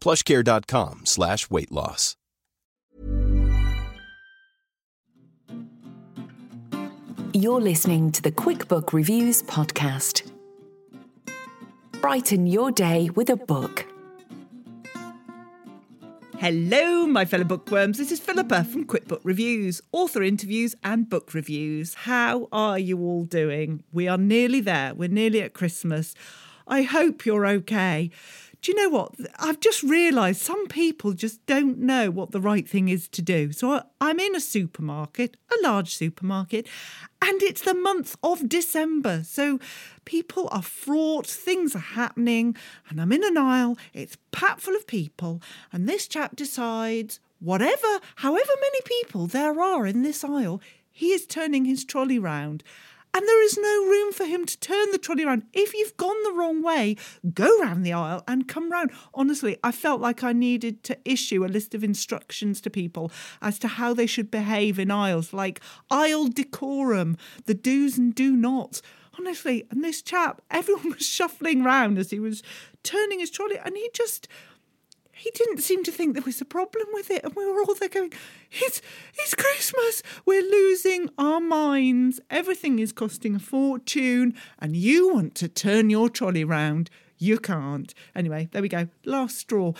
plushcare.com slash weight loss. You're listening to the QuickBook Reviews podcast. Brighten your day with a book. Hello, my fellow bookworms. This is Philippa from QuickBook Reviews, author interviews and book reviews. How are you all doing? We are nearly there. We're nearly at Christmas. I hope you're okay you know what? I've just realised some people just don't know what the right thing is to do. So I'm in a supermarket, a large supermarket, and it's the month of December. So people are fraught, things are happening, and I'm in an aisle, it's packed full of people, and this chap decides, whatever, however many people there are in this aisle, he is turning his trolley round and there is no room for him to turn the trolley around. If you've gone the wrong way, go round the aisle and come round. Honestly, I felt like I needed to issue a list of instructions to people as to how they should behave in aisles, like aisle decorum, the do's and do nots. Honestly, and this chap, everyone was shuffling round as he was turning his trolley, and he just he didn't seem to think there was a problem with it. And we were all there going, it's, it's Christmas. We're losing our minds. Everything is costing a fortune. And you want to turn your trolley round. You can't. Anyway, there we go. Last straw.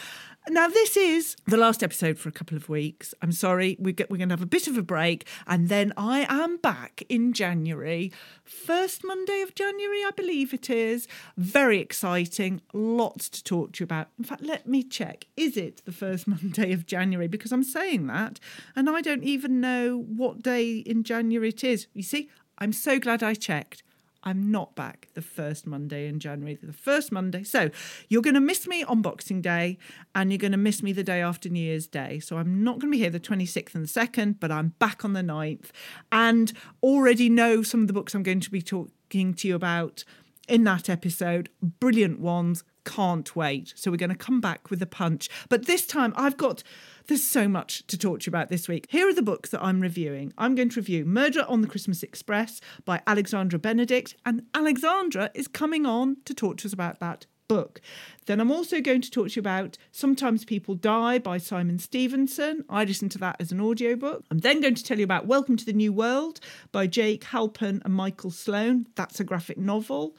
Now, this is the last episode for a couple of weeks. I'm sorry, we get, we're going to have a bit of a break, and then I am back in January. First Monday of January, I believe it is. Very exciting. Lots to talk to you about. In fact, let me check. Is it the first Monday of January? Because I'm saying that, and I don't even know what day in January it is. You see, I'm so glad I checked. I'm not back the first Monday in January, the first Monday. So you're going to miss me on Boxing Day and you're going to miss me the day after New Year's Day. So I'm not going to be here the 26th and the 2nd, but I'm back on the 9th and already know some of the books I'm going to be talking to you about in that episode. Brilliant ones. Can't wait. So we're going to come back with a punch. But this time I've got there's so much to talk to you about this week. Here are the books that I'm reviewing. I'm going to review Murder on the Christmas Express by Alexandra Benedict, and Alexandra is coming on to talk to us about that book. Then I'm also going to talk to you about Sometimes People Die by Simon Stephenson. I listened to that as an audiobook. I'm then going to tell you about Welcome to the New World by Jake Halpern and Michael Sloan. That's a graphic novel.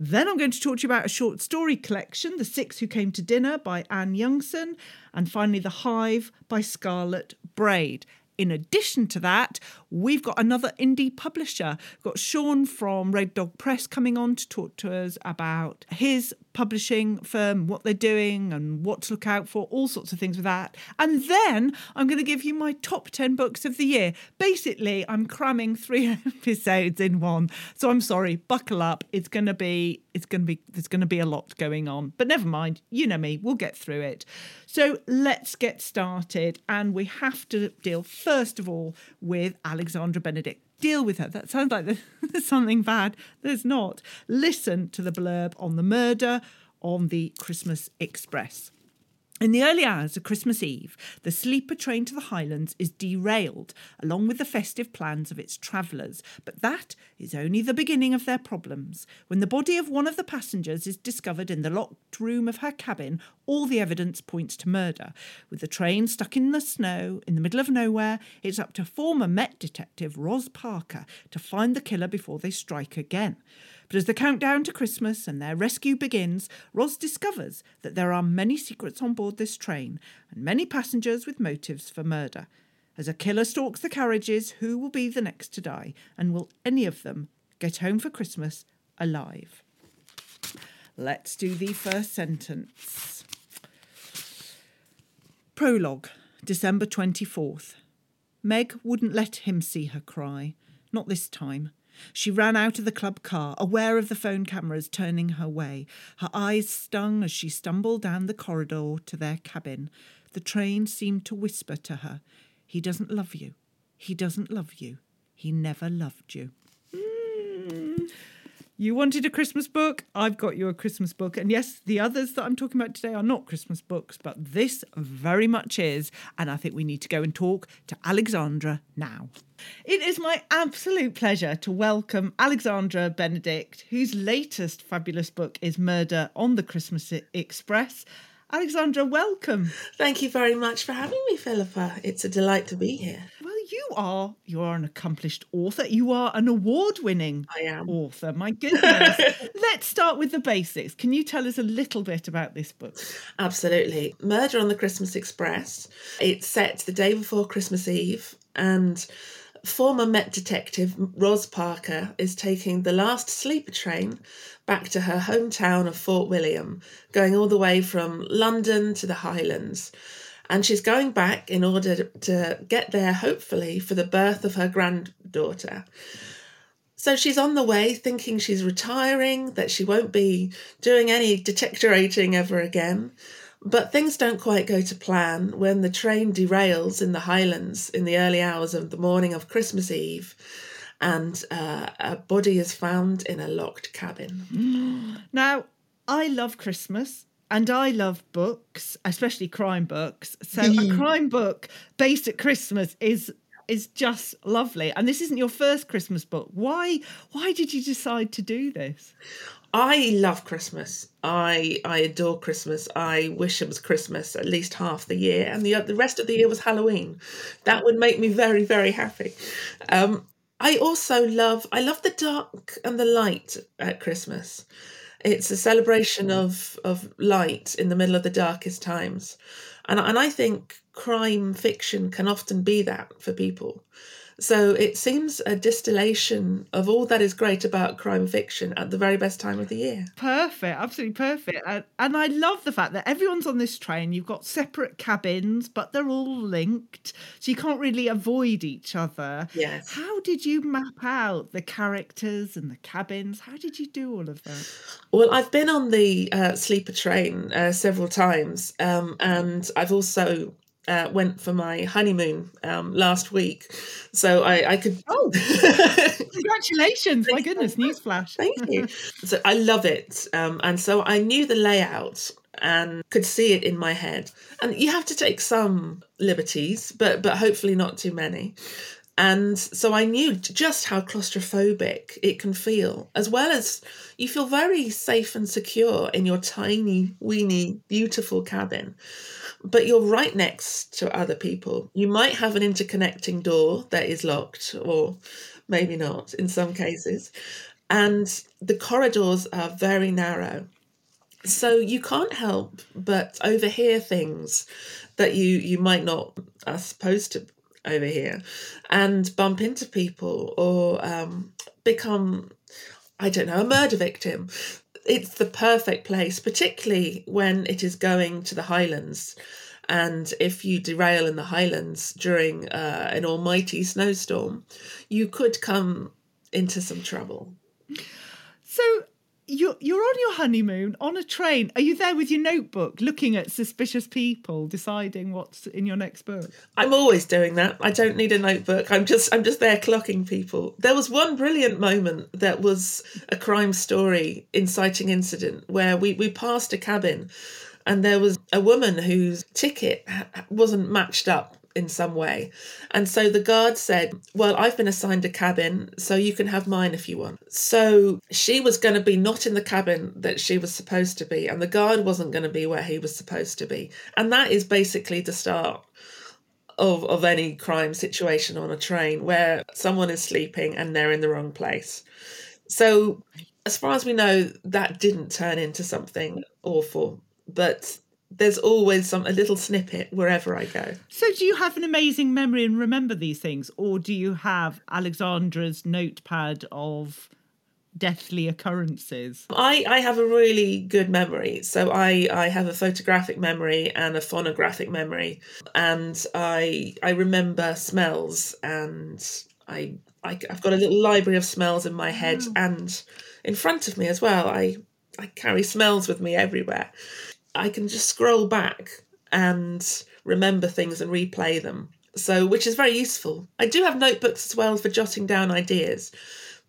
Then I'm going to talk to you about a short story collection, The Six Who Came to Dinner by Anne Youngson, and finally The Hive by Scarlett Brade. In addition to that, we've got another indie publisher. We've got Sean from Red Dog Press coming on to talk to us about his publishing firm, what they're doing, and what to look out for, all sorts of things with that. And then I'm going to give you my top 10 books of the year. Basically, I'm cramming three episodes in one. So I'm sorry, buckle up. It's going to be, it's going to be, there's going to be a lot going on. But never mind, you know me, we'll get through it. So let's get started. And we have to deal, first of all, with Alexandra Benedict deal with her. That sounds like there's something bad. There's not. Listen to the blurb on the murder on the Christmas Express. In the early hours of Christmas Eve, the sleeper train to the Highlands is derailed, along with the festive plans of its travellers. But that is only the beginning of their problems. When the body of one of the passengers is discovered in the locked room of her cabin, all the evidence points to murder. With the train stuck in the snow, in the middle of nowhere, it's up to former Met detective Roz Parker to find the killer before they strike again. But as the countdown to Christmas and their rescue begins, Roz discovers that there are many secrets on board this train and many passengers with motives for murder. As a killer stalks the carriages, who will be the next to die? And will any of them get home for Christmas alive? Let's do the first sentence. Prologue, December 24th. Meg wouldn't let him see her cry. Not this time. She ran out of the club car, aware of the phone cameras turning her way. Her eyes stung as she stumbled down the corridor to their cabin. The train seemed to whisper to her, He doesn't love you. He doesn't love you. He never loved you. Mm. You wanted a Christmas book? I've got you a Christmas book. And yes, the others that I'm talking about today are not Christmas books, but this very much is. And I think we need to go and talk to Alexandra now. It is my absolute pleasure to welcome Alexandra Benedict, whose latest fabulous book is Murder on the Christmas Express. Alexandra, welcome. Thank you very much for having me, Philippa. It's a delight to be here. You are you are an accomplished author. You are an award-winning author. My goodness. Let's start with the basics. Can you tell us a little bit about this book? Absolutely. Murder on the Christmas Express. It's set the day before Christmas Eve, and former Met detective Roz Parker is taking the last sleeper train back to her hometown of Fort William, going all the way from London to the Highlands. And she's going back in order to get there, hopefully, for the birth of her granddaughter. So she's on the way thinking she's retiring, that she won't be doing any detectorating ever again. But things don't quite go to plan when the train derails in the Highlands in the early hours of the morning of Christmas Eve and uh, a body is found in a locked cabin. Now, I love Christmas and I love books, especially crime books. So a crime book based at Christmas is is just lovely. And this isn't your first Christmas book. Why why did you decide to do this? I love Christmas. I I adore Christmas. I wish it was Christmas at least half the year, and the the rest of the year was Halloween. That would make me very very happy. Um, I also love I love the dark and the light at Christmas. It's a celebration mm. of of light in the middle of the darkest times, and and I think crime fiction can often be that for people. So it seems a distillation of all that is great about crime fiction at the very best time of the year. Perfect, absolutely perfect. And, and I love the fact that everyone's on this train. You've got separate cabins, but they're all linked. So you can't really avoid each other. Yes. How did you map out the characters and the cabins? How did you do all of that? Well, I've been on the uh, sleeper train uh, several times, um, and I've also uh, went for my honeymoon um, last week, so I, I could. Oh, congratulations! my goodness, newsflash. Thank you. so I love it, um, and so I knew the layout and could see it in my head. And you have to take some liberties, but but hopefully not too many. And so I knew just how claustrophobic it can feel, as well as you feel very safe and secure in your tiny, weeny, beautiful cabin but you're right next to other people. You might have an interconnecting door that is locked, or maybe not in some cases. And the corridors are very narrow. So you can't help but overhear things that you, you might not are supposed to overhear and bump into people or um, become, I don't know, a murder victim it's the perfect place, particularly when it is going to the Highlands. And if you derail in the Highlands during uh, an almighty snowstorm, you could come into some trouble. So you're you're on your honeymoon on a train. Are you there with your notebook, looking at suspicious people, deciding what's in your next book? I'm always doing that. I don't need a notebook. I'm just I'm just there clocking people. There was one brilliant moment that was a crime story inciting incident where we we passed a cabin and there was a woman whose ticket wasn't matched up in some way. And so the guard said, Well, I've been assigned a cabin, so you can have mine if you want. So she was going to be not in the cabin that she was supposed to be, and the guard wasn't going to be where he was supposed to be. And that is basically the start of, of any crime situation on a train where someone is sleeping and they're in the wrong place. So, as far as we know, that didn't turn into something awful, but there's always some a little snippet wherever I go. So, do you have an amazing memory and remember these things, or do you have Alexandra's notepad of deathly occurrences? I, I have a really good memory. So I, I have a photographic memory and a phonographic memory. And I I remember smells and I, I I've got a little library of smells in my head and in front of me as well. I I carry smells with me everywhere. I can just scroll back and remember things and replay them. So which is very useful. I do have notebooks as well for jotting down ideas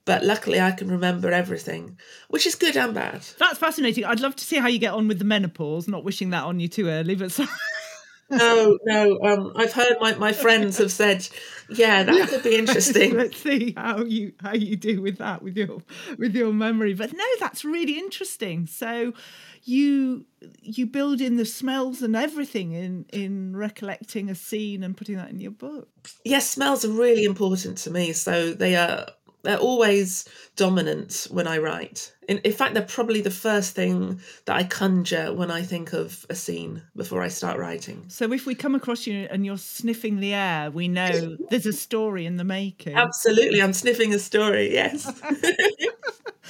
but luckily I can remember everything, which is good and bad. That's fascinating. I'd love to see how you get on with the menopause. Not wishing that on you too early, but so- no, no. Um, I've heard my, my friends have said, yeah, that could be interesting. Let's see how you how you do with that with your with your memory. But no, that's really interesting. So you you build in the smells and everything in in recollecting a scene and putting that in your book. Yes, smells are really important to me. So they are they're always dominant when I write. In, in fact, they're probably the first thing that I conjure when I think of a scene before I start writing. So if we come across you and you're sniffing the air, we know there's a story in the making. Absolutely, I'm sniffing a story. Yes.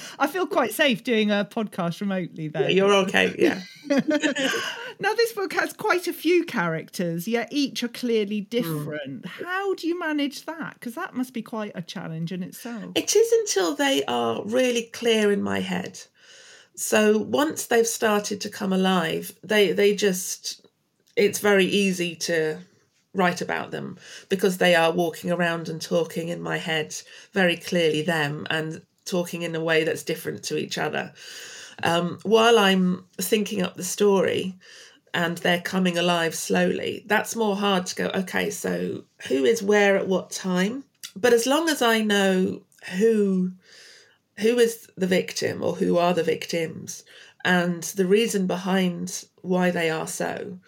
I feel quite safe doing a podcast remotely though. Yeah, you're okay. Yeah. now this book has quite a few characters, yet each are clearly different. Mm. How do you manage that? Because that must be quite a challenge in itself. It is until they are really clear in my head. So once they've started to come alive, they they just it's very easy to write about them because they are walking around and talking in my head very clearly them and talking in a way that's different to each other. Um, while I'm thinking up the story and they're coming alive slowly, that's more hard to go, okay, so who is where at what time? But as long as I know who who is the victim or who are the victims and the reason behind why they are so,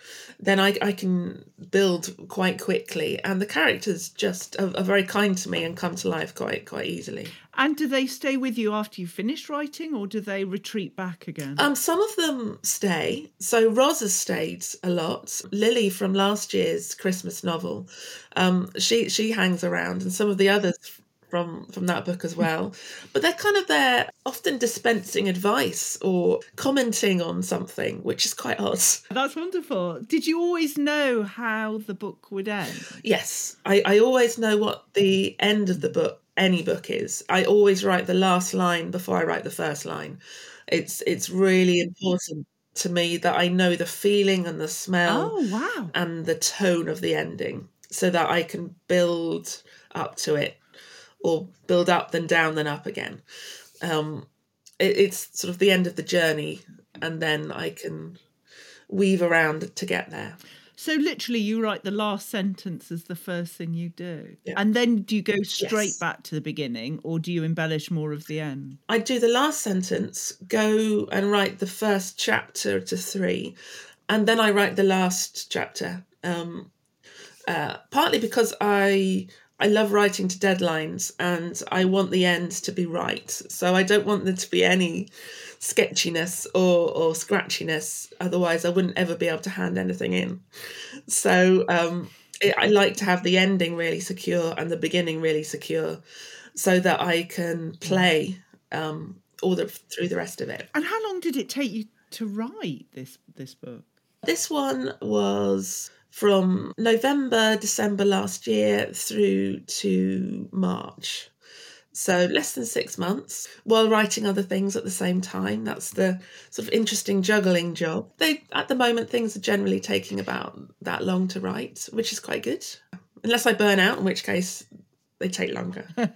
then I, I can build quite quickly. And the characters just are, are, very kind to me and come to life quite quite easily. And do they stay with you after you finish writing, or do they retreat back again? Um, some of them stay. So Roz has stayed a lot. Lily from last year's Christmas novel, um, she she hangs around, and some of the others from from that book as well. But they're kind of there often dispensing advice or commenting on something which is quite odd. That's wonderful. Did you always know how the book would end? Yes. I, I always know what the end of the book any book is. I always write the last line before i write the first line. It's it's really important to me that i know the feeling and the smell oh wow. and the tone of the ending so that i can build up to it or build up then down then up again. Um it, it's sort of the end of the journey and then i can weave around to get there. So literally you write the last sentence as the first thing you do. Yeah. and then do you go straight yes. back to the beginning or do you embellish more of the end? I do the last sentence go and write the first chapter to three and then i write the last chapter. Um uh, partly because I I love writing to deadlines and I want the end to be right. So I don't want there to be any sketchiness or, or scratchiness. Otherwise, I wouldn't ever be able to hand anything in. So um, it, I like to have the ending really secure and the beginning really secure so that I can play um, all the through the rest of it. And how long did it take you to write this this book? This one was from November, December last year through to March. So less than six months while writing other things at the same time. That's the sort of interesting juggling job. They at the moment things are generally taking about that long to write, which is quite good. Unless I burn out, in which case they take longer. and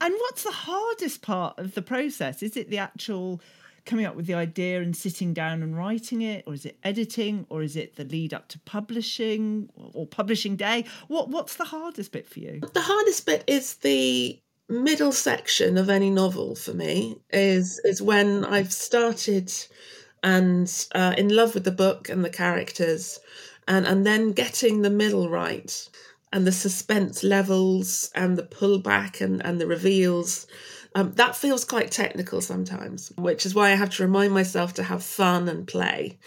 what's the hardest part of the process? Is it the actual coming up with the idea and sitting down and writing it, or is it editing, or is it the lead up to publishing or publishing day? What what's the hardest bit for you? The hardest bit is the middle section of any novel for me is is when I've started and uh, in love with the book and the characters and and then getting the middle right and the suspense levels and the pullback and and the reveals um, that feels quite technical sometimes which is why i have to remind myself to have fun and play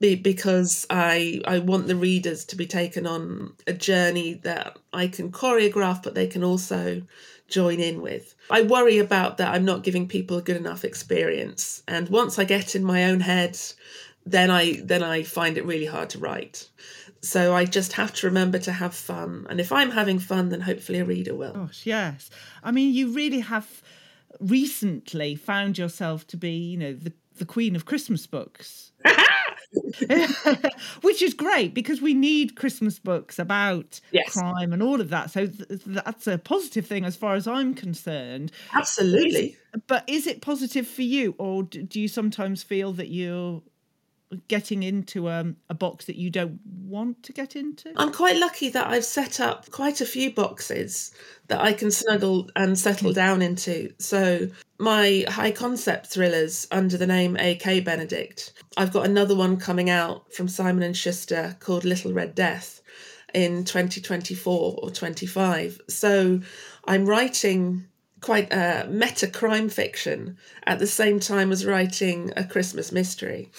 be, because i i want the readers to be taken on a journey that i can choreograph but they can also join in with i worry about that i'm not giving people a good enough experience and once i get in my own head then I then I find it really hard to write. So I just have to remember to have fun, and if I'm having fun, then hopefully a reader will. Gosh, yes. I mean, you really have recently found yourself to be, you know, the the queen of Christmas books. Which is great because we need Christmas books about yes. crime and all of that. So th- that's a positive thing as far as I'm concerned. Absolutely. But is it positive for you, or do you sometimes feel that you're getting into um, a box that you don't want to get into? I'm quite lucky that I've set up quite a few boxes that I can snuggle and settle down into. So, my high concept thrillers under the name AK Benedict. I've got another one coming out from Simon and Schuster called Little Red Death in 2024 or 25. So, I'm writing quite a meta crime fiction at the same time as writing a Christmas mystery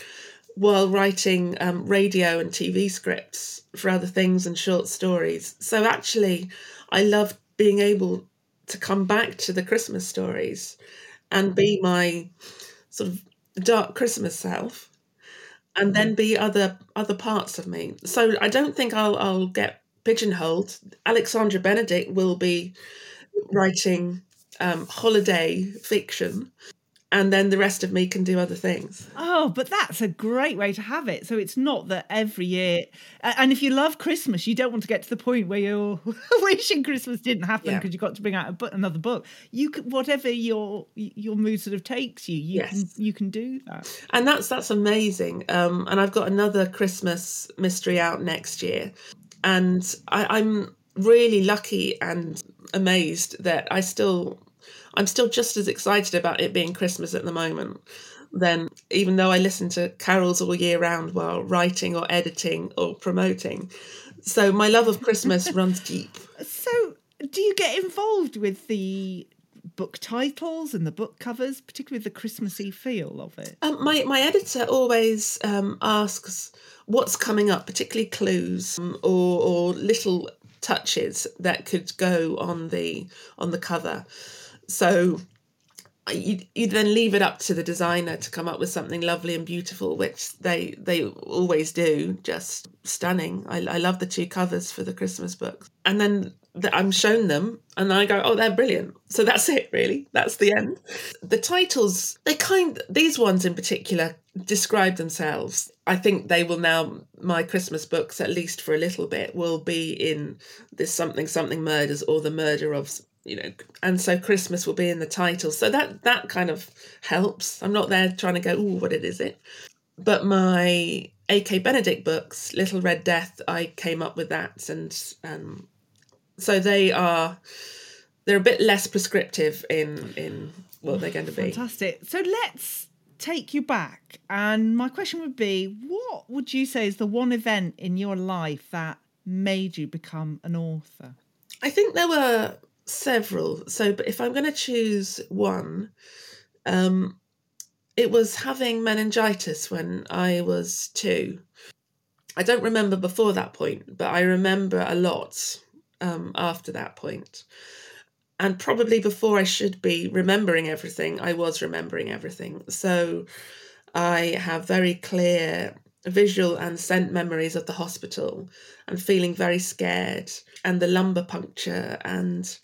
while writing um, radio and TV scripts for other things and short stories. So actually, I love being able to come back to the Christmas stories and be my sort of dark Christmas self, and then be other other parts of me. So I don't think I'll I'll get pigeonholed. Alexandra Benedict will be writing um, holiday fiction and then the rest of me can do other things. Oh, but that's a great way to have it. So it's not that every year, and if you love Christmas, you don't want to get to the point where you're wishing Christmas didn't happen because yeah. you've got to bring out a book, another book. You can, whatever your your mood sort of takes you, you yes. can you can do that. And that's that's amazing. Um, and I've got another Christmas mystery out next year, and I, I'm really lucky and amazed that I still I'm still just as excited about it being Christmas at the moment. Then, even though I listen to carols all year round while writing or editing or promoting. So, my love of Christmas runs deep. So, do you get involved with the book titles and the book covers, particularly the Christmassy feel of it? Um, my my editor always um, asks what's coming up, particularly clues um, or or little touches that could go on the on the cover. So uh, you you then leave it up to the designer to come up with something lovely and beautiful, which they they always do, just stunning. I, I love the two covers for the Christmas books, and then the, I'm shown them, and I go, oh, they're brilliant. So that's it, really. That's the end. The titles, they kind these ones in particular describe themselves. I think they will now my Christmas books, at least for a little bit, will be in this something something murders or the murder of you know and so christmas will be in the title. So that that kind of helps. I'm not there trying to go oh what it is it? But my ak benedict books little red death i came up with that. And um so they are they're a bit less prescriptive in in what they're going to be. Fantastic. So let's take you back. And my question would be what would you say is the one event in your life that made you become an author? I think there were several. So, but if I'm going to choose one, um, it was having meningitis when I was two. I don't remember before that point, but I remember a lot um, after that point. And probably before I should be remembering everything, I was remembering everything. So I have very clear visual and scent memories of the hospital and feeling very scared and the lumbar puncture and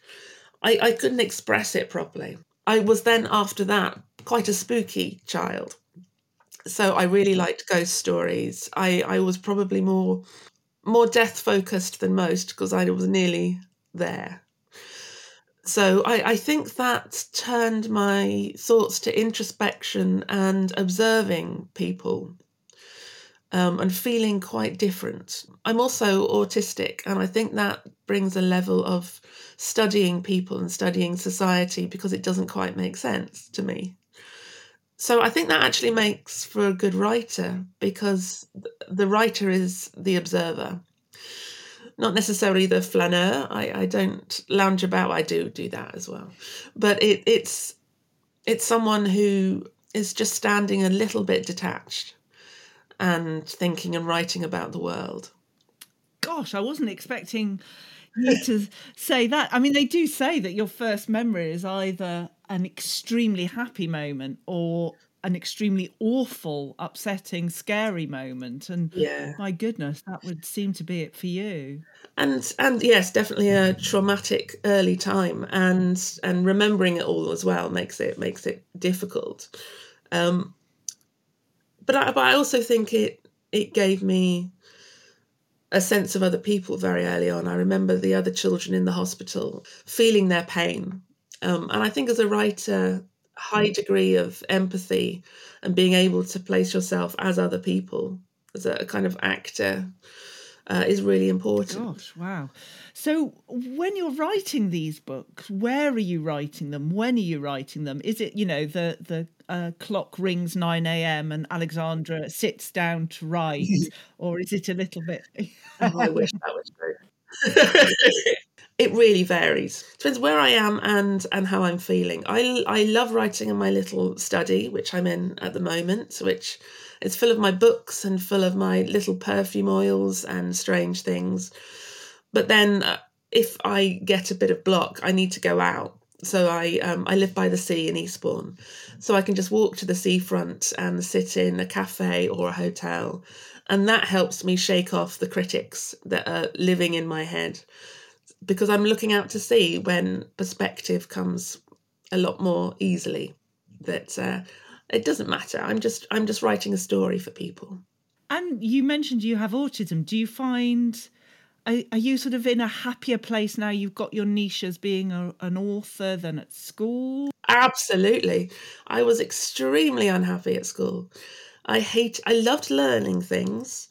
I, I couldn't express it properly. I was then after that quite a spooky child. So I really mm-hmm. liked ghost stories. I, I was probably more more death focused than most because I was nearly there. So I, I think that turned my thoughts to introspection and observing people um, and feeling quite different. I'm also autistic, and I think that brings a level of studying people and studying society because it doesn't quite make sense to me. So I think that actually makes for a good writer because the writer is the observer not necessarily the flaneur. I, I don't lounge about. I do do that as well, but it, it's it's someone who is just standing a little bit detached and thinking and writing about the world. Gosh, I wasn't expecting you to say that. I mean, they do say that your first memory is either an extremely happy moment or an extremely awful, upsetting, scary moment. And yeah. my goodness, that would seem to be it for you. And and yes, definitely a traumatic early time, and and remembering it all as well makes it makes it difficult. Um, but I, but I also think it it gave me a sense of other people very early on. I remember the other children in the hospital feeling their pain, um, and I think as a writer, high degree of empathy and being able to place yourself as other people as a kind of actor uh, is really important. Gosh, wow. So, when you're writing these books, where are you writing them? When are you writing them? Is it, you know, the the uh, clock rings 9 a.m. and Alexandra sits down to write, or is it a little bit? oh, I wish that was true. it really varies. Depends where I am and and how I'm feeling. I I love writing in my little study, which I'm in at the moment, which is full of my books and full of my little perfume oils and strange things. But then, uh, if I get a bit of block, I need to go out. So I um, I live by the sea in Eastbourne, so I can just walk to the seafront and sit in a cafe or a hotel, and that helps me shake off the critics that are living in my head because I'm looking out to sea when perspective comes a lot more easily. That uh, it doesn't matter. I'm just I'm just writing a story for people. And you mentioned you have autism. Do you find are, are you sort of in a happier place now? You've got your niche as being a, an author than at school. Absolutely, I was extremely unhappy at school. I hate. I loved learning things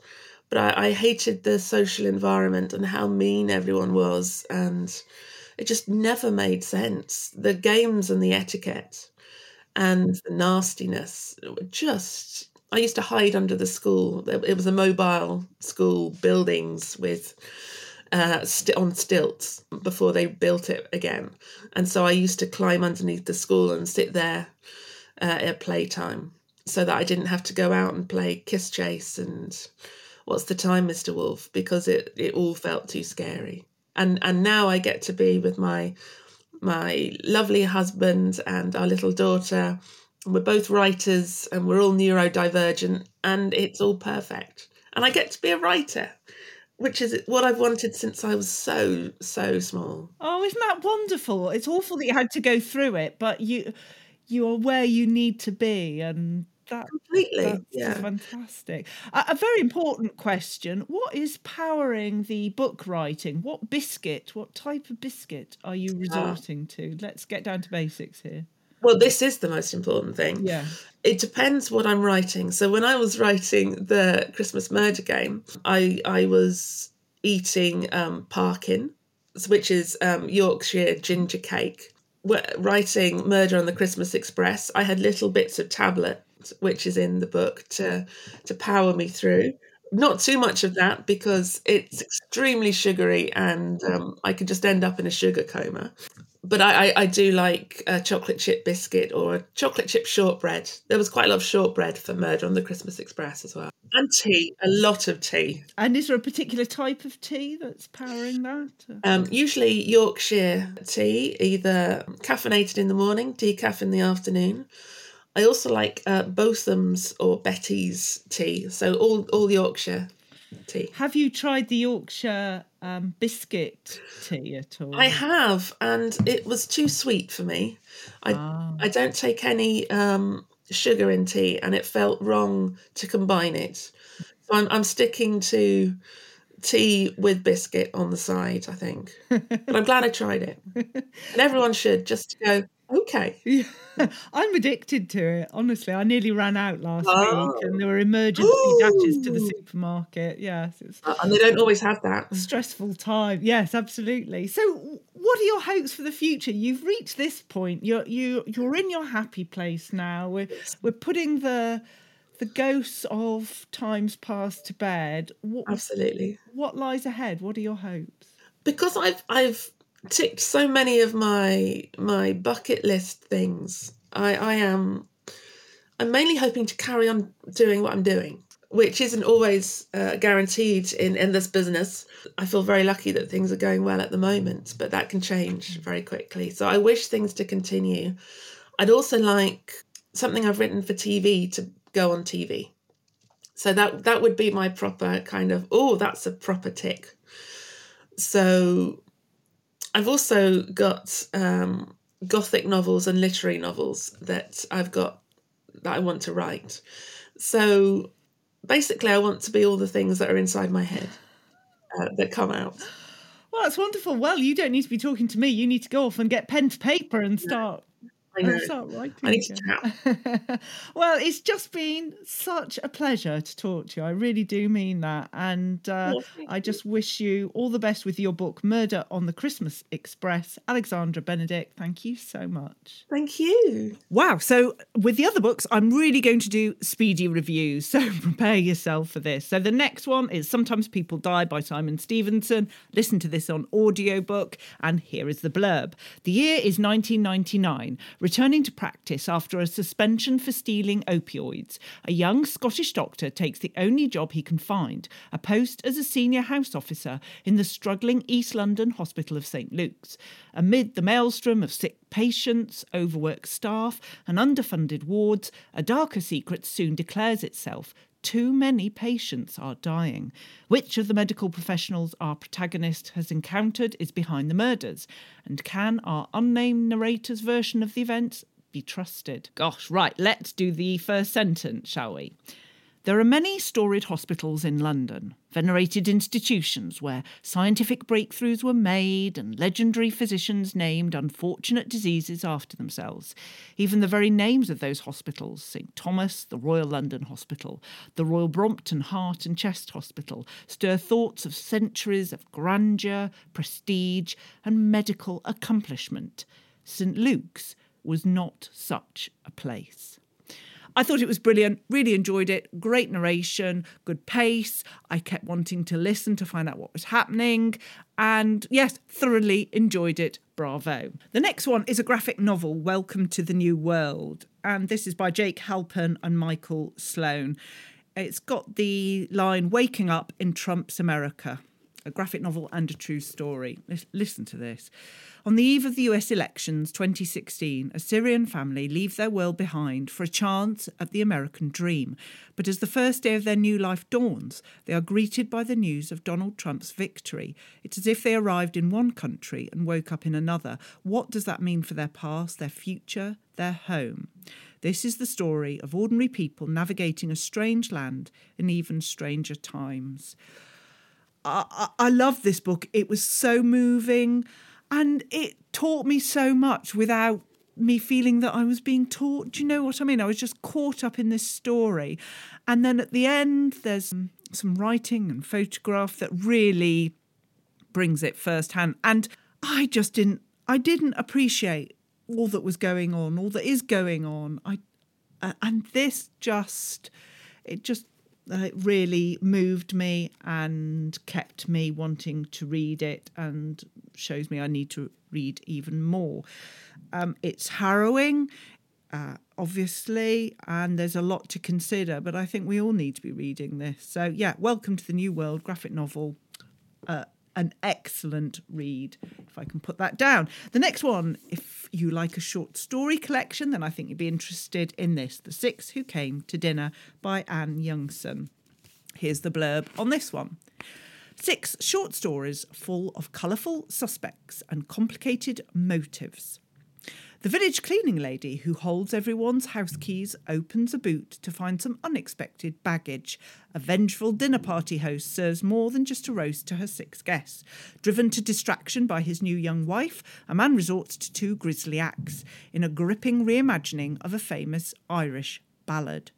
but I, I hated the social environment and how mean everyone was, and it just never made sense. The games and the etiquette and the nastiness just I used to hide under the school. It was a mobile school buildings with uh, st- on stilts before they built it again, and so I used to climb underneath the school and sit there uh, at playtime, so that I didn't have to go out and play kiss chase and what's the time, Mr. Wolf? Because it, it all felt too scary. And and now I get to be with my my lovely husband and our little daughter. And we're both writers and we're all neurodivergent and it's all perfect. And I get to be a writer, which is what I've wanted since I was so, so small. Oh, isn't that wonderful? It's awful that you had to go through it, but you you are where you need to be and that completely yeah. fantastic a, a, very important question. What is powering the book writing? What biscuit what type of biscuit are you resorting to? Let's get down to basics here. Well this is the most important thing. Yeah. It depends what i'm writing. So when i was writing the christmas murder game i i was eating um parkin which is um, yorkshire ginger cake. Writing Murder on the Christmas Express, I had little bits of tablet which is in the book to to power me through. Not too much of that because it's extremely sugary and um, I could just end up in a sugar coma. But I, I, I, do like a chocolate chip biscuit or a chocolate chip shortbread. There was quite a lot of shortbread for Murder on the Christmas Express as well. And tea, a lot of tea. And is there a particular type of tea that's powering that? Um, usually Yorkshire tea, either caffeinated in the morning, decaf in the afternoon, I also like uh, Botham's or Betty's tea, so all all the Yorkshire tea. Have you tried the Yorkshire um, biscuit tea at all? I have, and it was too sweet for me. I oh. I don't take any um, sugar in tea, and it felt wrong to combine it. So I'm I'm sticking to tea with biscuit on the side, I think. but I'm glad I tried it. And everyone should just go, okay. Yeah. I'm addicted to it. Honestly, I nearly ran out last Oh. week, and there were emergency dashes to the supermarket. Yes, Uh, And they don't always have that. stressful time. Yes, absolutely. So, what are your hopes for the future? You've reached this point. You're you you're in your happy place now. We're we're putting the the ghosts of times past to bed. What Absolutely. what lies ahead? What are your hopes? because I've I've ticked so many of my my bucket list things. I I am I'm mainly hoping to carry on doing what I'm doing, which isn't always uh, guaranteed in in this business. I feel very lucky that things are going well at the moment, but that can change very quickly. So I wish things to continue. I'd also like something I've written for TV to go on TV. So that that would be my proper kind of oh that's a proper tick. So I've also got um, gothic novels and literary novels that I've got that I want to write. So basically, I want to be all the things that are inside my head uh, that come out. Well, that's wonderful. Well, you don't need to be talking to me. You need to go off and get pen to paper and start I know. and. I need to chat. well, it's just been such a pleasure to talk to you. I really do mean that. And uh, Oh, thank I just wish you all the best with your book, Murder on the Christmas Express. Alexandra Benedict, thank you so much. Thank you. Wow. So, with the other books, I'm really going to do speedy reviews. So, prepare yourself for this. So, the next one is Sometimes People Die by Simon Stephenson. Listen to this on audiobook. And here is the blurb The year is 1999. Returning to practice after a suspension for stealing opioids, a young Scottish doctor takes the only job he can find a post as a senior house officer in the struggling East London Hospital of St Luke's. Amid the maelstrom of sick patients, overworked staff, and underfunded wards, a darker secret soon declares itself. Too many patients are dying. Which of the medical professionals our protagonist has encountered is behind the murders? And can our unnamed narrator's version of the events be trusted? Gosh, right, let's do the first sentence, shall we? There are many storied hospitals in London, venerated institutions where scientific breakthroughs were made and legendary physicians named unfortunate diseases after themselves. Even the very names of those hospitals St Thomas, the Royal London Hospital, the Royal Brompton Heart and Chest Hospital stir thoughts of centuries of grandeur, prestige, and medical accomplishment. St Luke's was not such a place. I thought it was brilliant, really enjoyed it. Great narration, good pace. I kept wanting to listen to find out what was happening. And yes, thoroughly enjoyed it. Bravo. The next one is a graphic novel, Welcome to the New World. And this is by Jake Halpern and Michael Sloan. It's got the line Waking Up in Trump's America a graphic novel and a true story. Listen to this. On the eve of the US elections 2016, a Syrian family leave their world behind for a chance at the American dream. But as the first day of their new life dawns, they are greeted by the news of Donald Trump's victory. It's as if they arrived in one country and woke up in another. What does that mean for their past, their future, their home? This is the story of ordinary people navigating a strange land in even stranger times. I, I love this book. It was so moving and it taught me so much without me feeling that I was being taught. Do you know what I mean? I was just caught up in this story. And then at the end, there's some, writing and photograph that really brings it firsthand. And I just didn't, I didn't appreciate all that was going on, all that is going on. I, and this just, it just uh, it really moved me and kept me wanting to read it and shows me I need to read even more. Um, it's harrowing, uh, obviously, and there's a lot to consider, but I think we all need to be reading this. So, yeah, welcome to the New World graphic novel. Uh, an excellent read, if I can put that down. The next one, if you like a short story collection, then I think you'd be interested in this The Six Who Came to Dinner by Anne Youngson. Here's the blurb on this one. Six short stories full of colourful suspects and complicated motives. The village cleaning lady who holds everyone's house keys opens a boot to find some unexpected baggage. A vengeful dinner party host serves more than just a roast to her six guests. Driven to distraction by his new young wife, a man resorts to two grisly acts in a gripping reimagining of a famous Irish ballad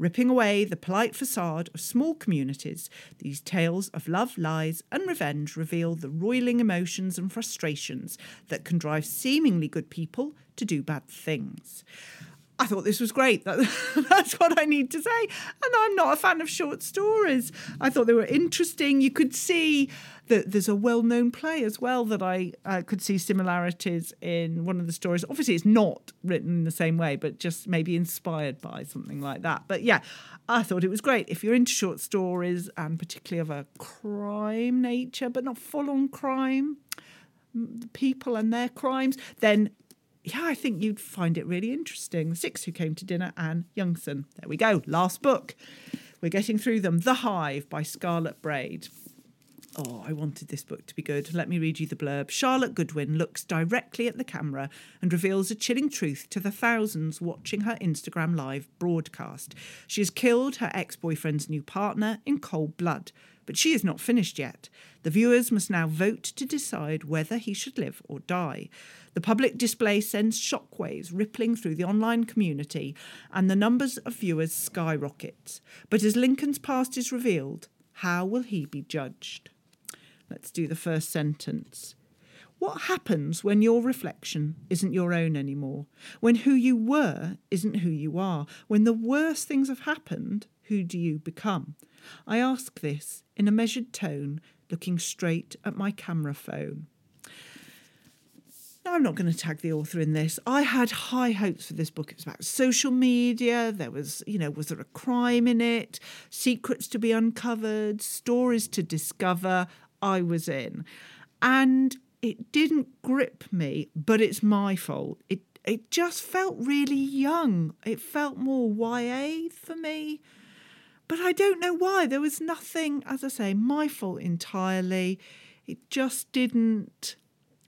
ripping away the polite facade of small communities, these tales of love, lies, and revenge reveal the roiling emotions and frustrations that can drive seemingly good people to do bad things. I thought this was great. That, that's what I need to say. And I'm not a fan of short stories. I thought they were interesting. You could see that there's a well known play as well that I uh, could see similarities in one of the stories. Obviously, it's not written in the same way, but just maybe inspired by something like that. But yeah, I thought it was great. If you're into short stories and particularly of a crime nature, but not full on crime, people and their crimes, then yeah, I think you'd find it really interesting. Six Who Came to Dinner, Anne Youngson. There we go, last book. We're getting through them. The Hive by Scarlett Brade. Oh, I wanted this book to be good. Let me read you the blurb. Charlotte Goodwin looks directly at the camera and reveals a chilling truth to the thousands watching her Instagram live broadcast. She has killed her ex boyfriend's new partner in cold blood, but she is not finished yet. The viewers must now vote to decide whether he should live or die. The public display sends shockwaves rippling through the online community, and the numbers of viewers skyrocket. But as Lincoln's past is revealed, how will he be judged? Let's do the first sentence. What happens when your reflection isn't your own anymore? When who you were isn't who you are? When the worst things have happened, who do you become? I ask this in a measured tone, looking straight at my camera phone. Now, I'm not going to tag the author in this. I had high hopes for this book. It was about social media. There was, you know, was there a crime in it? Secrets to be uncovered, stories to discover. I was in. And it didn't grip me, but it's my fault. It it just felt really young. It felt more YA for me. But I don't know why. There was nothing, as I say, my fault entirely. It just didn't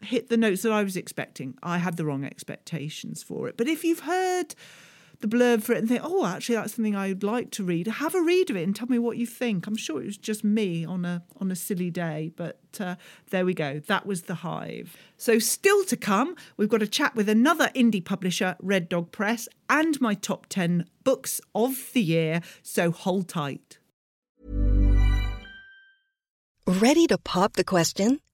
hit the notes that I was expecting. I had the wrong expectations for it. But if you've heard the blurb for it and think, oh, actually, that's something I'd like to read, have a read of it and tell me what you think. I'm sure it was just me on a on a silly day, but uh, there we go. That was the Hive. So still to come, we've got a chat with another indie publisher, Red Dog Press, and my top ten books of the year. So hold tight. Ready to pop the question?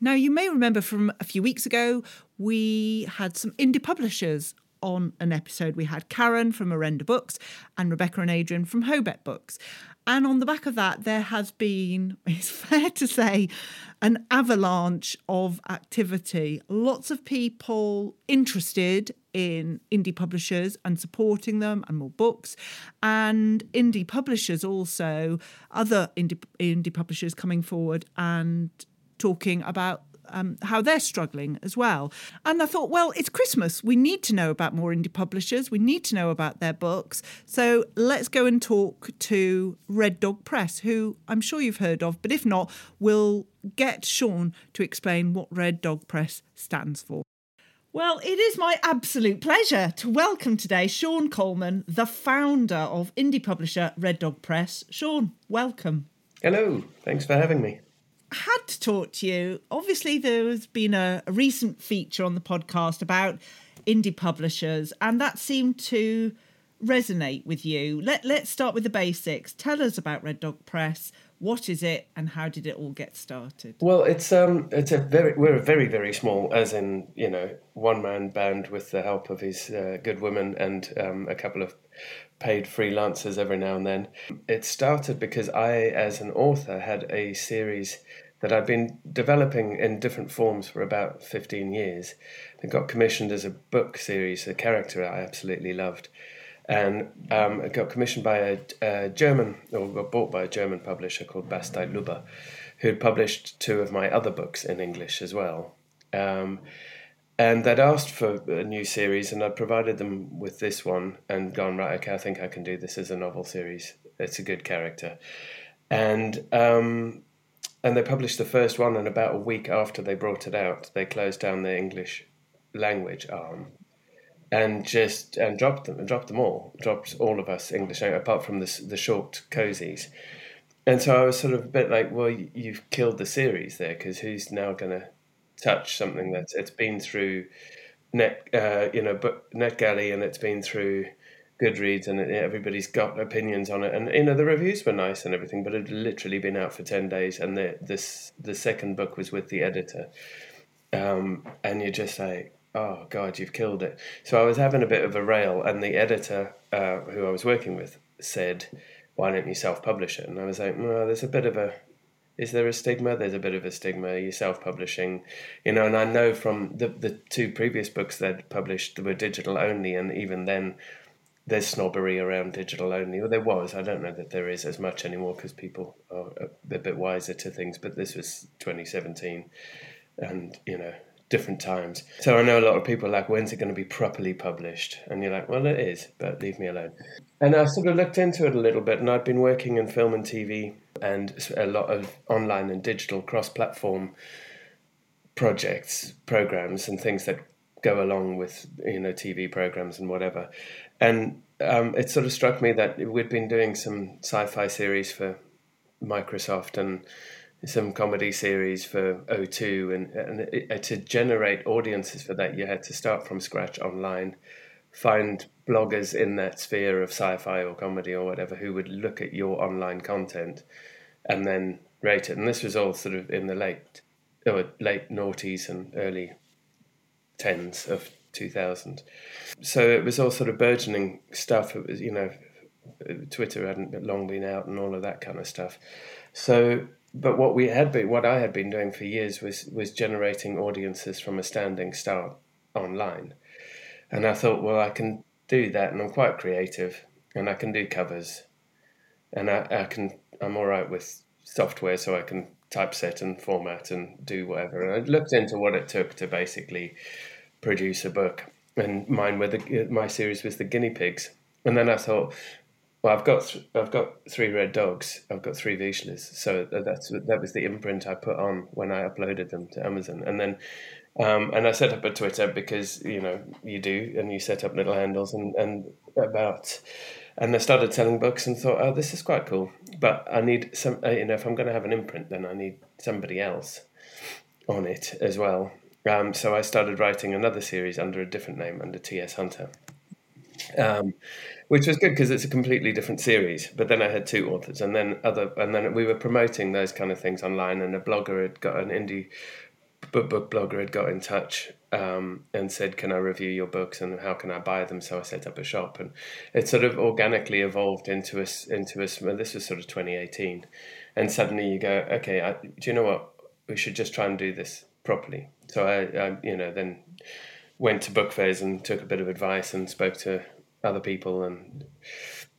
Now, you may remember from a few weeks ago, we had some indie publishers on an episode. We had Karen from Orenda Books and Rebecca and Adrian from Hobeck Books. And on the back of that, there has been, it's fair to say, an avalanche of activity. Lots of people interested in indie publishers and supporting them and more books. And indie publishers also, other indie, indie publishers coming forward and talking about um, how they're struggling as well. And I thought, well, it's Christmas. We need to know about more indie publishers. We need to know about their books. So let's go and talk to Red Dog Press, who I'm sure you've heard of, but if not, we'll get Sean to explain what Red Dog Press stands for. Well, it is my absolute pleasure to welcome today Sean Coleman, the founder of indie publisher Red Dog Press. Sean, welcome. Hello, thanks for having me had to talk to you. Obviously, there has been a, a recent feature on the podcast about indie publishers, and that seemed to resonate with you. Let Let's start with the basics. Tell us about Red Dog Press. What is it, and how did it all get started? Well, it's um, it's a very we're a very very small, as in you know, one man band with the help of his uh, good woman and um, a couple of paid freelancers every now and then. It started because I, as an author, had a series that I'd been developing in different forms for about 15 years. It got commissioned as a book series, a character I absolutely loved. And um, it got commissioned by a, a, German, or got bought by a German publisher called Bastei Lübbe, who'd published two of my other books in English as well. Um, and they'd asked for a new series, and I'd provided them with this one and gone, right, okay, I think I can do this as a novel series. It's a good character. And um, and they published the first one, and about a week after they brought it out, they closed down the English language arm, and just and dropped them and dropped them all, dropped all of us English apart from the the short cozies. And so I was sort of a bit like, well, you've killed the series there because who's now going to touch something that's it's been through net, uh, you know, NetGalley and it's been through Goodreads, and everybody's got opinions on it. And you know the reviews were nice and everything, but it had literally been out for ten days, and the this the second book was with the editor, um, and you're just like, oh god, you've killed it. So I was having a bit of a rail, and the editor uh, who I was working with said, "Why don't you self-publish it?" And I was like, "No, there's a bit of a." Is there a stigma? There's a bit of a stigma. You're self-publishing, you know, and I know from the the two previous books they'd published were digital only, and even then, there's snobbery around digital only. Well, there was. I don't know that there is as much anymore because people are a bit wiser to things. But this was 2017, and you know, different times. So I know a lot of people like, when's it going to be properly published? And you're like, well, it is, but leave me alone. And I sort of looked into it a little bit, and I'd been working in film and TV and a lot of online and digital cross-platform projects, programs, and things that go along with you know TV programs and whatever. And um, it sort of struck me that we'd been doing some sci-fi series for Microsoft and some comedy series for O2, and, and it, to generate audiences for that, you had to start from scratch online, find bloggers in that sphere of sci-fi or comedy or whatever who would look at your online content, and then rate it. And this was all sort of in the late, or late noughties and early tens of 2000. So it was all sort of burgeoning stuff. It was, you know, Twitter hadn't long been out and all of that kind of stuff. So, but what we had been, what I had been doing for years was was generating audiences from a standing start online, and I thought, well, I can do that, and I'm quite creative, and I can do covers, and I, I can, I'm all right with software, so I can typeset and format and do whatever. And I looked into what it took to basically produce a book, and mine were the my series was the guinea pigs. And then I thought, well, I've got th- I've got three red dogs. I've got three Vizslas. So that's that was the imprint I put on when I uploaded them to Amazon. And then um, and I set up a Twitter because you know you do, and you set up little handles and and about. And I started selling books and thought, oh, this is quite cool. But I need some, uh, you know, if I'm going to have an imprint, then I need somebody else on it as well. Um, so I started writing another series under a different name, under T.S. Hunter, um, which was good because it's a completely different series. But then I had two authors, and then other, and then we were promoting those kind of things online. And a blogger had got an indie book, book blogger had got in touch um, and said, "Can I review your books and how can I buy them?" So I set up a shop, and it sort of organically evolved into us into us. Well, this was sort of 2018, and suddenly you go, "Okay, I, do you know what? We should just try and do this properly." So I, I, you know, then went to book fairs and took a bit of advice and spoke to other people and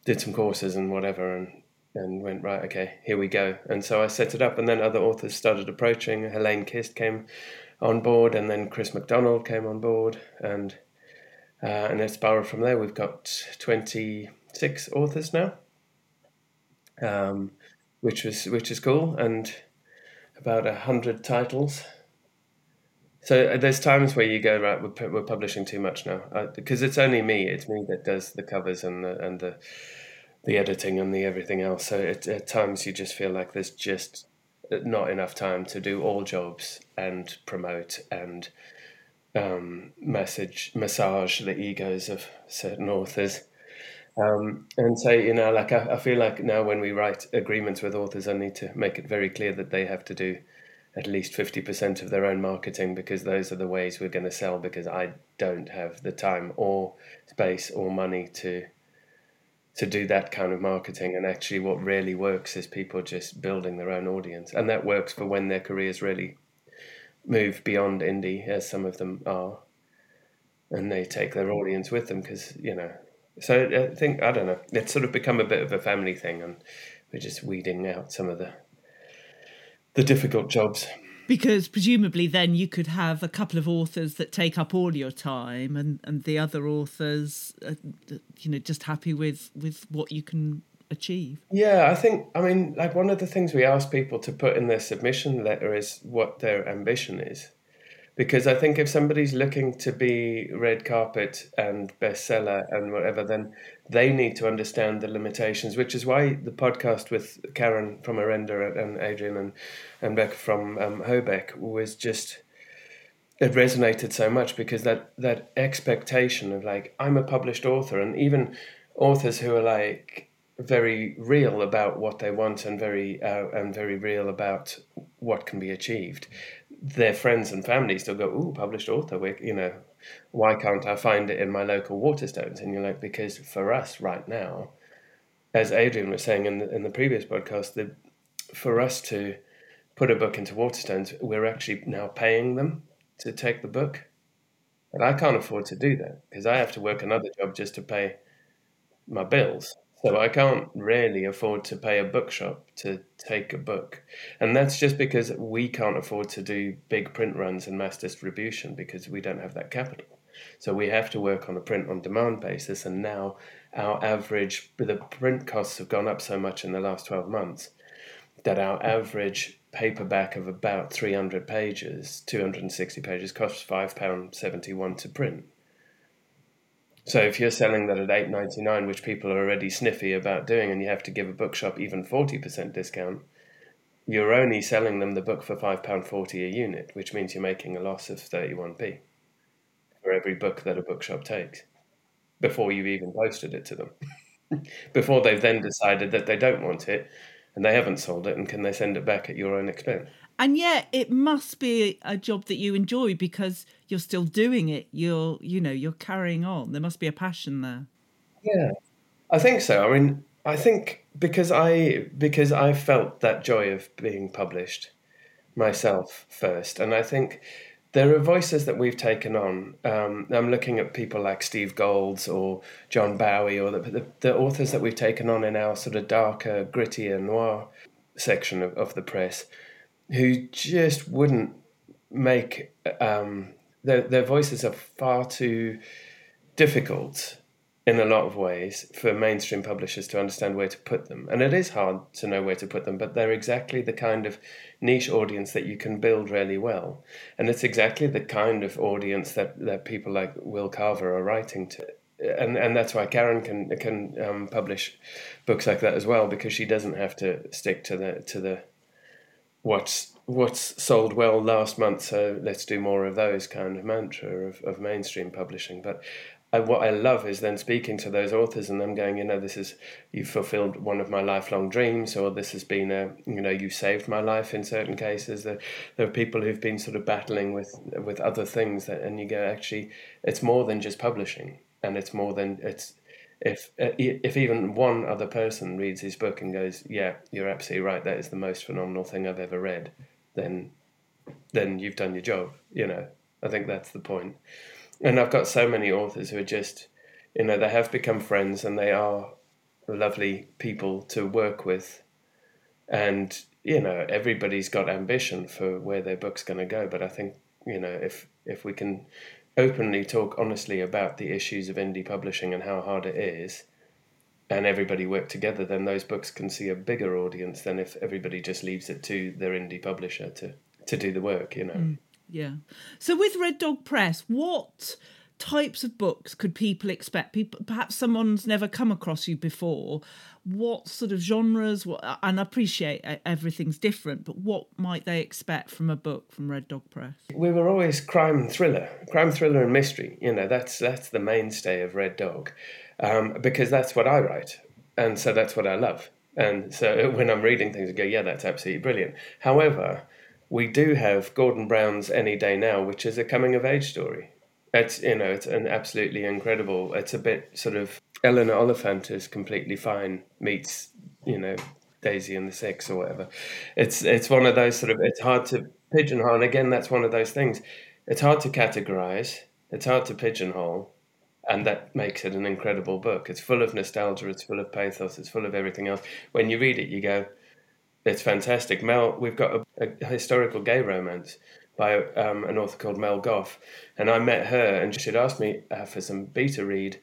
did some courses and whatever and and went right okay here we go. And so I set it up and then other authors started approaching. Helene Kist came on board and then Chris McDonald came on board and uh, and it's spiraled from there. We've got 26 authors now um, which was which is cool and about a hundred titles so uh, there's times where you go right. We're, we're publishing too much now because uh, it's only me. It's me that does the covers and the and the the editing and the everything else. So it, at times you just feel like there's just not enough time to do all jobs and promote and um, message massage the egos of certain authors. Um, and so you know, like I, I feel like now when we write agreements with authors, I need to make it very clear that they have to do at least 50% of their own marketing because those are the ways we're going to sell because I don't have the time or space or money to to do that kind of marketing. And actually what really works is people just building their own audience. And that works for when their careers really move beyond indie as some of them are. And they take their audience with them because you know so I think I don't know it's sort of become a bit of a family thing and we're just weeding out some of the the difficult jobs. Because presumably then you could have a couple of authors that take up all your time, and, and the other authors, are, you know, just happy with with what you can achieve. Yeah, I think I mean like one of the things we ask people to put in their submission letter is what their ambition is because I think if somebody's looking to be red carpet and bestseller and whatever, then they need to understand the limitations. Which is why the podcast with Karen from Orenda and Adrian and and Beck from um, Hobeck was just it resonated so much because that that expectation of like I'm a published author and even authors who are like very real about what they want and very uh, and very real about what can be achieved their friends and family still go, "Ooh, published author." We, you know, why can't I find it in my local Waterstones? And you're like, because for us right now, as Adrian was saying in the, in the previous podcast, the, for us to put a book into Waterstones, we're actually now paying them to take the book, and I can't afford to do that because I have to work another job just to pay my bills. So I can't really afford to pay a bookshop to take a book. And that's just because we can't afford to do big print runs and mass distribution because we don't have that capital. So we have to work on a print on demand basis. And now our average, the print costs have gone up so much in the last 12 months that our average paperback of about 300 pages, 260 pages, costs £5.71 to print. So if you're selling that at eight ninety nine, which people are already sniffy about doing, and you have to give a bookshop even forty percent discount, you're only selling them the book for five pound forty a unit, which means you're making a loss of thirty one p for every book that a bookshop takes before you've even posted it to them. before they've then decided that they don't want it and they haven't sold it and can they send it back at your own expense and yet it must be a job that you enjoy because you're still doing it. You're you know you're carrying on. There must be a passion there. Yeah i think so. I mean i think because i because i felt that joy of being published myself first. And i think there are voices that we've taken on. Um, I'm looking at people like Steve Golds or John Bowie or the, the, the, authors that we've taken on in our sort of darker, grittier noir section of, of the press who just wouldn't make um, their their voices are far too difficult in a lot of ways for mainstream publishers to understand where to put them. And it is hard to know where to put them, but they're exactly the kind of niche audience that you can build really well. And it's exactly the kind of audience that, that people like Will Carver are writing to. And and that's why Karen can can um, publish books like that as well because she doesn't have to stick to the to the what's what's sold well last month, so let's do more of those kind of mantra of, of mainstream publishing. But I, what I love is then speaking to those authors and them going, you know, this is you've fulfilled one of my lifelong dreams, or this has been a, you know, you saved my life in certain cases. There, there are people who've been sort of battling with with other things, that, and you go, actually, it's more than just publishing, and it's more than it's if uh, if even one other person reads his book and goes, yeah, you're absolutely right, that is the most phenomenal thing I've ever read, then then you've done your job. You know, I think that's the point. point and I've got so many authors who are just, you know, they have become friends and they are lovely people to work with. And, you know, everybody's got ambition for where their book's going to go. But I think, you know, if, if we can openly talk honestly about the issues of indie publishing and how hard it is, and everybody work together, then those books can see a bigger audience than if everybody just leaves it to their indie publisher to, to do the work, you know. Mm. Yeah. So with Red Dog Press, what types of books could people expect? People, perhaps someone's never come across you before. What sort of genres? What, and I appreciate everything's different, but what might they expect from a book from Red Dog Press? We were always crime and thriller, crime thriller and mystery. You know, that's that's the mainstay of Red Dog, um, because that's what I write, and so that's what I love. And so when I'm reading things, I go, yeah, that's absolutely brilliant. However, we do have Gordon Brown's Any Day Now, which is a coming of age story. It's you know it's an absolutely incredible. It's a bit sort of Eleanor Oliphant is completely fine meets you know Daisy and the Six or whatever. It's it's one of those sort of it's hard to pigeonhole. And again, that's one of those things. It's hard to categorize. It's hard to pigeonhole, and that makes it an incredible book. It's full of nostalgia. It's full of pathos. It's full of everything else. When you read it, you go, it's fantastic. Mel, we've got a, a historical gay romance by um, an author called Mel Goff. and I met her, and she'd asked me uh, for some beta read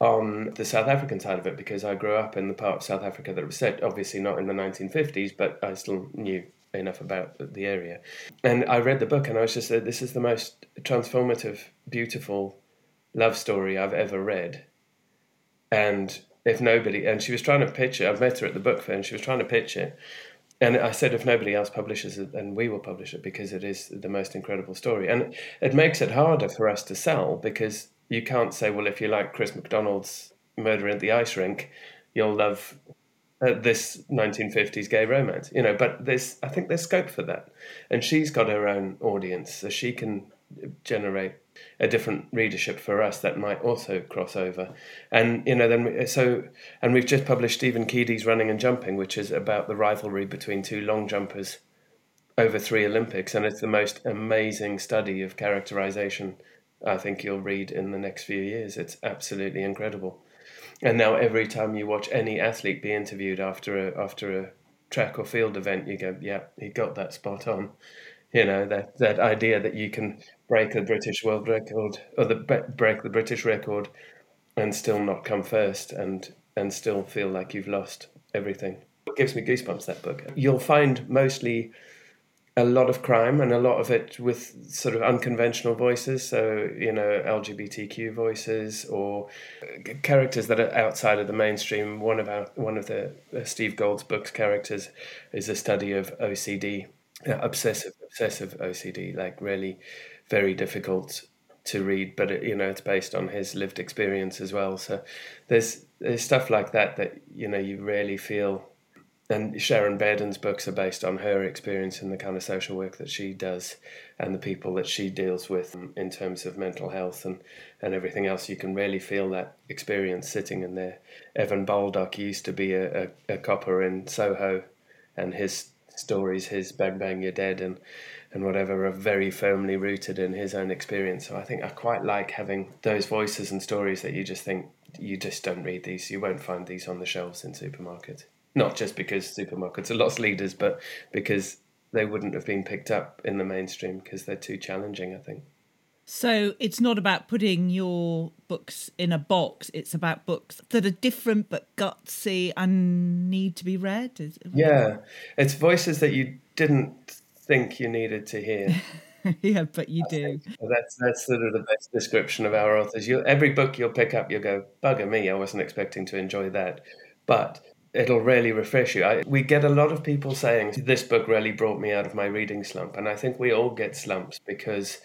on the South African side of it because I grew up in the part of South Africa that was set, obviously not in the 1950s, but I still knew enough about the area. And I read the book, and I was just said, "This is the most transformative, beautiful love story I've ever read." And if nobody, and she was trying to pitch it. I've met her at the book fair, and she was trying to pitch it and I said, if nobody else publishes it, then we will publish it because it is the most incredible story. And it makes it harder for us to sell because you can't say, well, if you like Chris McDonald's Murder at the Ice Rink, you'll love uh, this 1950s gay romance, you know. But there's, I think there's scope for that, and she's got her own audience, so she can generate a different readership for us that might also cross over. And you know, then we, so and we've just published Stephen Keady's Running and Jumping, which is about the rivalry between two long jumpers over three Olympics, and it's the most amazing study of characterization I think you'll read in the next few years. It's absolutely incredible. And now every time you watch any athlete be interviewed after a after a track or field event, you go, yeah, he got that spot on. You know that that idea that you can break the British world record or the break the British record and still not come first and and still feel like you've lost everything. It gives me goosebumps that book. You'll find mostly a lot of crime and a lot of it with sort of unconventional voices so you know lgbtq voices or characters that are outside of the mainstream one of our one of the uh, steve gold's books characters is a study of ocd uh, obsessive obsessive ocd like really very difficult to read, but it, you know it's based on his lived experience as well. So there's there's stuff like that that you know you really feel. And Sharon Bairden's books are based on her experience and the kind of social work that she does, and the people that she deals with in terms of mental health and, and everything else. You can really feel that experience sitting in there. Evan Baldock used to be a, a, a copper in Soho, and his stories, his Bang Bang You're Dead, and and whatever are very firmly rooted in his own experience. So I think I quite like having those voices and stories that you just think you just don't read these. You won't find these on the shelves in supermarkets. Not just because supermarkets are lost leaders, but because they wouldn't have been picked up in the mainstream because they're too challenging, I think. So it's not about putting your books in a box. It's about books that are different but gutsy and need to be read. Yeah, it's voices that you didn't think you needed to hear. yeah, but you do. That's that's sort of the best description of our authors. You every book you'll pick up, you'll go, "Bugger me, I wasn't expecting to enjoy that," but it'll really refresh you. I, we get a lot of people saying this book really brought me out of my reading slump, and I think we all get slumps because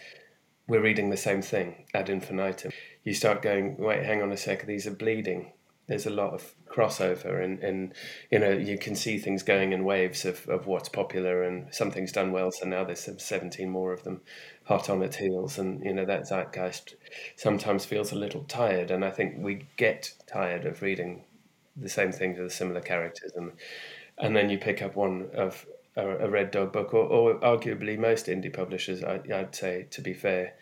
we're reading the same thing ad infinitum. you start going, wait, hang on a sec, these are bleeding. There's a lot of crossover, and, and you know you can see things going in waves of, of what's popular, and something's done well, so now there's 17 more of them hot on its heels, and you know that zeitgeist sometimes feels a little tired, and I think we get tired of reading the same things with similar characters, and and then you pick up one of a, a Red Dog book, or, or arguably most indie publishers, I, I'd say, to be fair,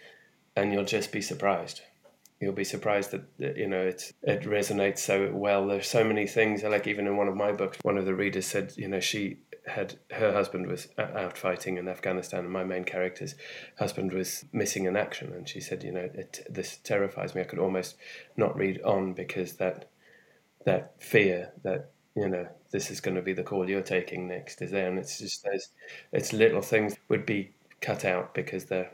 and you'll just be surprised you'll be surprised that, that, you know it it resonates so well. There's so many things. Like even in one of my books, one of the readers said, you know, she had her husband was out fighting in Afghanistan, and my main character's husband was missing in action, and she said, you know, it, this terrifies me. I could almost not read on because that that fear that you know this is going to be the call you're taking next is there, and it's just those it's little things would be cut out because they're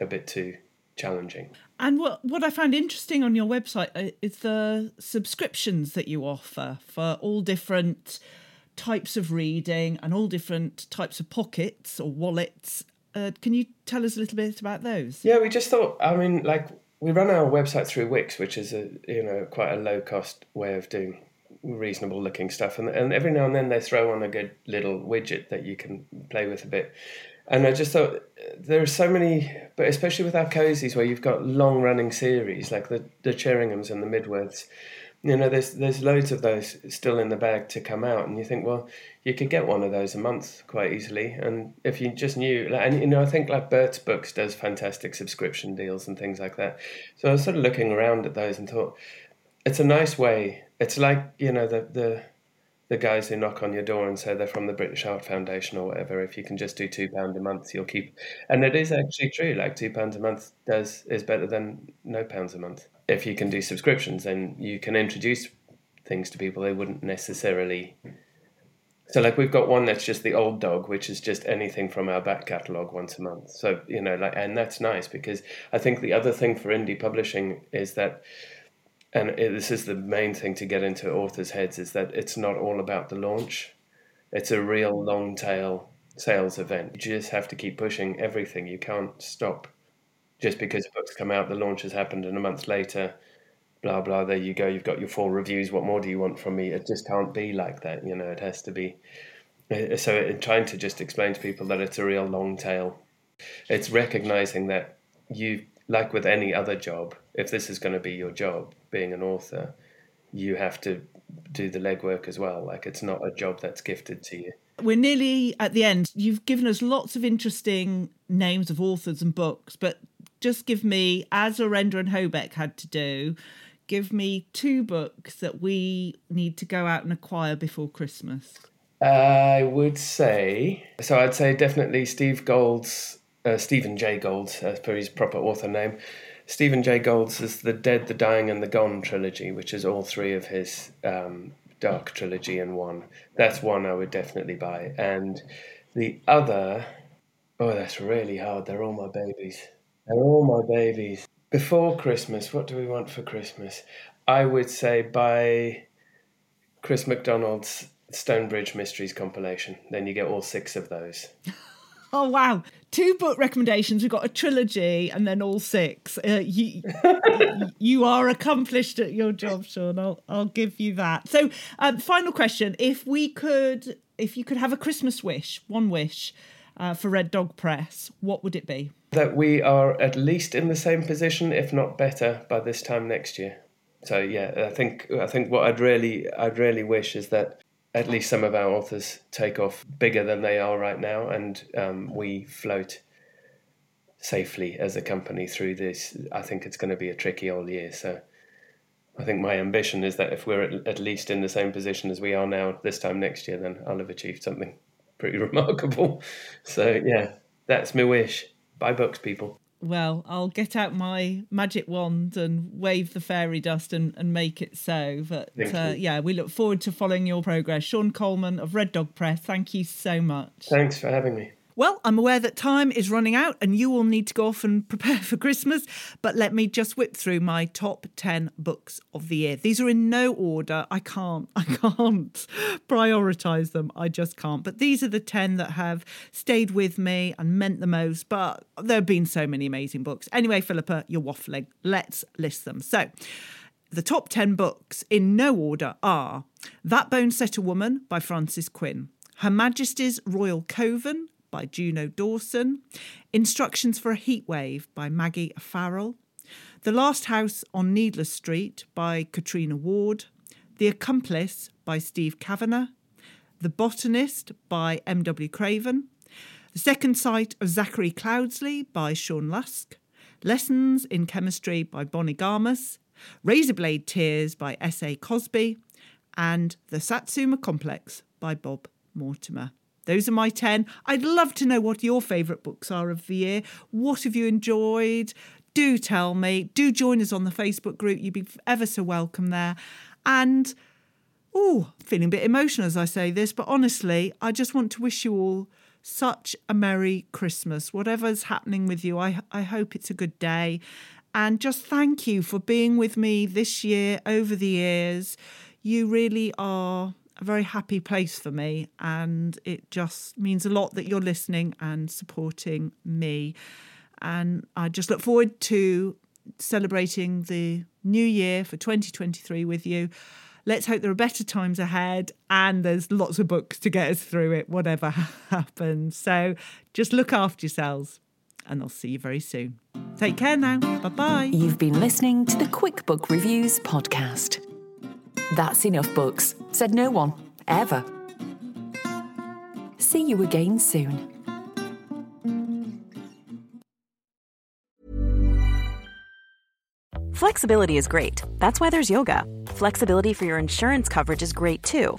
a bit too challenging. And what what I found interesting on your website uh, is the subscriptions that you offer for all different types of reading and all different types of pockets or wallets. Uh, can you tell us a little bit about those? Yeah, we just thought. I mean, like we run our website through Wix, which is a you know quite a low cost way of doing reasonable looking stuff, and and every now and then they throw on a good little widget that you can play with a bit. And I just thought there are so many, but especially with our cozies where you've got long running series like the the Cherringhams and the Mydworths, you know, there's there's loads of those still in the bag to come out, and you think, well, you could get one of those a month quite easily, and if you just knew, like, and you know, I think like Bert's Books does fantastic subscription deals and things like that. So I was sort of looking around at those and thought, it's a nice way. It's like you know the the the guys who knock on your door and say they're from the British Heart Foundation or whatever, if you can just do two pound a month, you'll keep. And it is actually true. Like two pounds a month does is better than no pounds a month. If you can do subscriptions, then you can introduce things to people they wouldn't necessarily. So like we've got one that's just the old dog, which is just anything from our back catalogue once a month. So you know, like, and that's nice because I think the other thing for indie publishing is that and it, this is the main thing to get into authors' heads is that it's not all about the launch. It's a real long tail sales event. You just have to keep pushing everything. You can't stop just because book's come out, the launch has happened, and a month later, blah blah. There you go. You've got your full reviews. What more do you want from me? It just can't be like that. You know, it has to be. Uh, so, trying to just explain to people that it's a real long tail. It's recognizing that you like with any other job, if this is going to be your job, being an author, you have to do the legwork as well. Like it's not a job that's gifted to you. We're nearly at the end. You've given us lots of interesting names of authors and books, but just give me, as Orenda and Hobeck had to do, give me two books that we need to go out and acquire before Christmas. I would say so. I'd say definitely Steve Golds' uh, Stephen Jay Golds, as per his proper author name. Stephen Jay is the Dead, the Dying, and the Gone trilogy, which is all three of his um, Dark trilogy in one. That's one I would definitely buy. And the other, oh, that's really hard. They're all my babies. They're all my babies. Before Christmas, what do we want for Christmas? I would say buy Chris McDonald's Stonebridge Mysteries compilation. Then you get all six of those. Oh wow! Two book recommendations. We've got a trilogy, and then all six. Uh, you you are accomplished at your job, Sean. I'll I'll give you that. So, um, final question: If we could, if you could have a Christmas wish, one wish uh, for Red Dog Press, what would it be? That we are at least in the same position, if not better, by this time next year. So yeah, I think I think what I'd really I'd really wish is that at least some of our authors take off bigger than they are right now, and um, we float safely as a company through this. I think it's going to be a tricky old year. So I think my ambition is that if we're at, at least in the same position as we are now this time next year, then I'll have achieved something pretty remarkable. So yeah, that's my wish. Buy books, people well, I'll get out my magic wand and wave the fairy dust and, and make it so. But uh, yeah, we look forward to following your progress. Sean Coleman of Red Dog Press, thank you so much. Thanks for having me. Well, I'm aware that time is running out and you will need to go off and prepare for Christmas, but let me just whip through my top 10 books of the year. These are in no order. I can't, I can't prioritize them. I just can't. But these are the 10 that have stayed with me and meant the most, but there have been so many amazing books. Anyway, Philippa, you're waffling. Let's list them. So, the top 10 books in no order are That Bonesetter Woman by Frances Quinn, Her Majesty's Royal Coven by Juno Dawson, Instructions for a Heatwave by Maggie Farrell, The Last House on Needless Street by Katrina Ward, The Accomplice by Steve Cavanagh, The Botanist by M.W. Craven, The Second Sight of Zachary Cloudesley by Sean Lusk, Lessons in Chemistry by Bonnie Garmus, Razorblade Tears by S.A. Cosby, and The Satsuma Complex by Bob Mortimer. Those are my 10. I'd love to know what your favourite books are of the year. What have you enjoyed? Do tell me. Do join us on the Facebook group. You'd be ever so welcome there. And, oh, feeling a bit emotional as I say this, but honestly, I just want to wish you all such a Merry Christmas. Whatever's happening with you, I, I hope it's a good day. And just thank you for being with me this year, over the years. You really are a very happy place for me. And it just means a lot that you're listening and supporting me. And I just look forward to celebrating the new year for 2023 with you. Let's hope there are better times ahead and there's lots of books to get us through it, whatever happens. So just look after yourselves and I'll see you very soon. Take care now. Bye bye. You've been listening to the Quick Book Reviews podcast. That's enough books, said no one, ever. See you again soon. Flexibility is great. That's why there's yoga. Flexibility for your insurance coverage is great too.